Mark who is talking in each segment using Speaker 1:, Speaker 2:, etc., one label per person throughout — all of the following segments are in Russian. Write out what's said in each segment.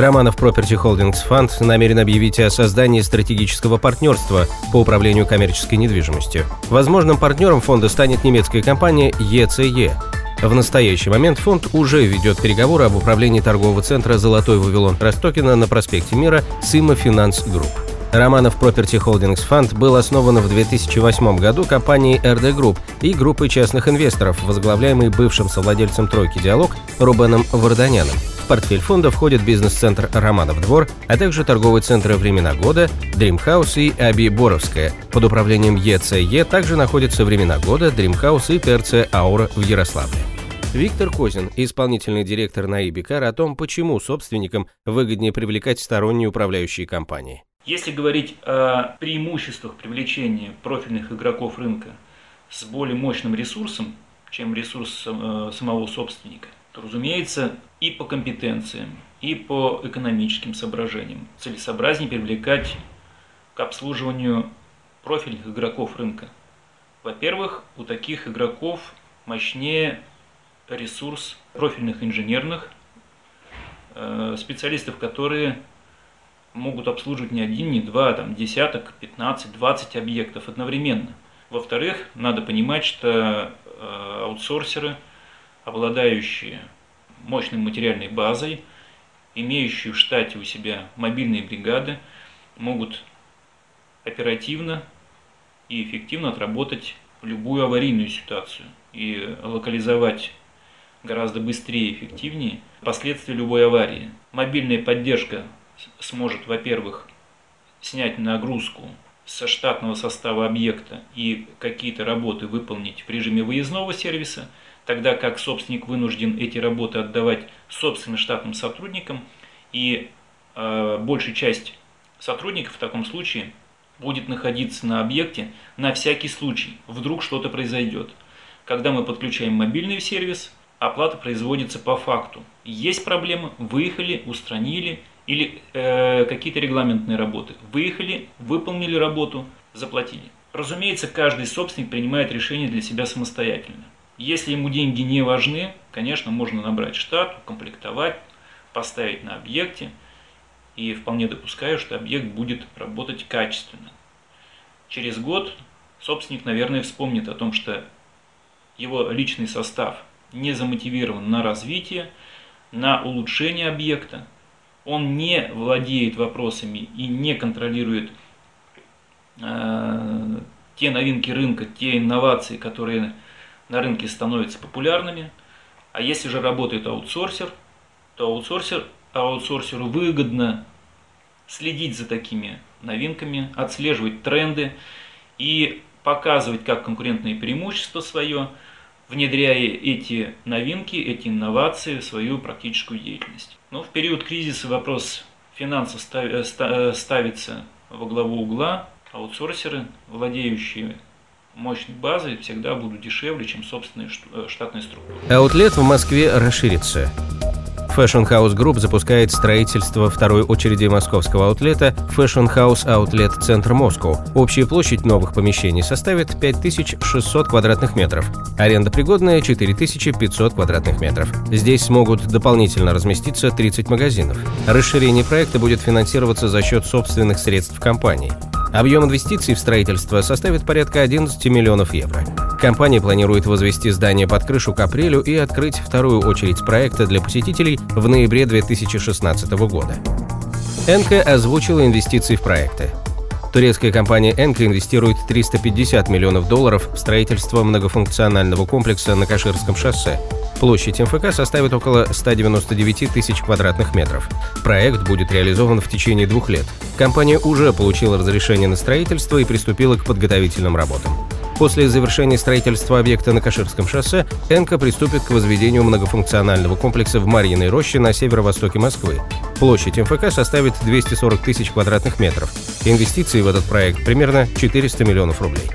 Speaker 1: Романов Property Holdings Fund намерен объявить о создании стратегического партнерства по управлению коммерческой недвижимостью. Возможным партнером фонда станет немецкая компания ECE. В настоящий момент фонд уже ведет переговоры об управлении торгового центра «Золотой Вавилон» Ростокина на проспекте Мира с Immofinanz Group. Романов Property Holdings Fund был основан в 2008 году компанией RD Group и группой частных инвесторов, возглавляемой бывшим совладельцем «Тройки Диалог» Рубеном Варданяном портфель фонда входит бизнес-центр «Романов двор», а также торговые центры «Времена года», «Dream House» и «Аби Боровская». Под управлением ECE также находятся «Времена года», «Dream House» и ТРЦ «Аура» в Ярославле. Виктор Козин, исполнительный директор NAI Becar, о том, почему собственникам выгоднее привлекать сторонние управляющие компании.
Speaker 2: Если говорить о преимуществах привлечения профильных игроков рынка с более мощным ресурсом, чем ресурс э, самого собственника, то, разумеется, и по компетенциям, и по экономическим соображениям целесообразнее привлекать к обслуживанию профильных игроков рынка. Во-первых, у таких игроков мощнее ресурс профильных инженерных э, специалистов, которые могут обслуживать не один, не два, а там десяток, 15, 20 объектов одновременно. Во-вторых, надо понимать, что э, аутсорсеры – обладающие мощной материальной базой, имеющие в штате у себя мобильные бригады, могут оперативно и эффективно отработать любую аварийную ситуацию и локализовать гораздо быстрее и эффективнее последствия любой аварии. Мобильная поддержка сможет, во-первых, снять нагрузку со штатного состава объекта и какие-то работы выполнить в режиме выездного сервиса – тогда как собственник вынужден эти работы отдавать собственным штатным сотрудникам, и э, большая часть сотрудников в таком случае будет находиться на объекте на всякий случай, вдруг что-то произойдет. Когда мы подключаем мобильный сервис, оплата производится по факту. Есть проблемы, выехали, устранили, или э, какие-то регламентные работы. Выехали, выполнили работу, заплатили. Разумеется, каждый собственник принимает решение для себя самостоятельно. Если ему деньги не важны, конечно, можно набрать штат, укомплектовать, поставить на объекте, и вполне допускаю, что объект будет работать качественно. Через год собственник, наверное, вспомнит о том, что его личный состав не замотивирован на развитие, на улучшение объекта, он не владеет вопросами и не контролирует э, те новинки рынка, те инновации, которые на рынке становятся популярными. А если же работает аутсорсер, то аутсорсер, аутсорсеру выгодно следить за такими новинками, отслеживать тренды и показывать как конкурентное преимущество свое, внедряя эти новинки, эти инновации в свою практическую деятельность. Но в период кризиса вопрос финансов э, э, ставится во главу угла. Аутсорсеры, владеющие мощной базой всегда будут дешевле, чем собственные э, штатные структуры.
Speaker 1: Аутлет в Москве расширится. Fashion House Group запускает строительство второй очереди московского аутлета Fashion House Outlet Центр Москву. Общая площадь новых помещений составит 5600 квадратных метров. Аренда пригодная 4500 квадратных метров. Здесь смогут дополнительно разместиться 30 магазинов. Расширение проекта будет финансироваться за счет собственных средств компании. Объем инвестиций в строительство составит порядка 11 миллионов евро. Компания планирует возвести здание под крышу к апрелю и открыть вторую очередь проекта для посетителей в ноябре 2016 года. Энка озвучила инвестиции в проекты. Турецкая компания «Энка» инвестирует 350 миллионов долларов в строительство многофункционального комплекса на Каширском шоссе. Площадь МФК составит около 199 тысяч квадратных метров. Проект будет реализован в течение двух лет. Компания уже получила разрешение на строительство и приступила к подготовительным работам. После завершения строительства объекта на Каширском шоссе «Энка» приступит к возведению многофункционального комплекса в Марьиной роще на северо-востоке Москвы. Площадь МФК составит 240 тысяч квадратных метров. Инвестиции в этот проект примерно 400 миллионов рублей.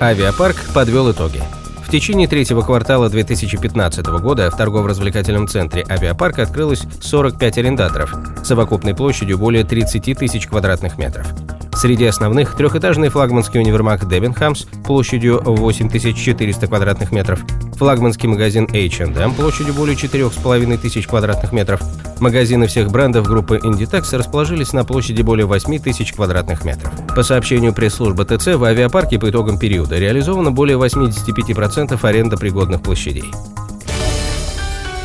Speaker 1: Авиапарк подвел итоги. В течение третьего квартала 2015 года в торгово-развлекательном центре авиапарка открылось 45 арендаторов с совокупной площадью более 30 тысяч квадратных метров. Среди основных трехэтажный флагманский универмаг Debenhams площадью 8400 квадратных метров, флагманский магазин H&M площадью более 4,5 тысяч квадратных метров. Магазины всех брендов группы Inditex расположились на площади более 8 тысяч квадратных метров. По сообщению пресс-службы ТЦ, в авиапарке по итогам периода реализовано более 85% арендопригодных площадей.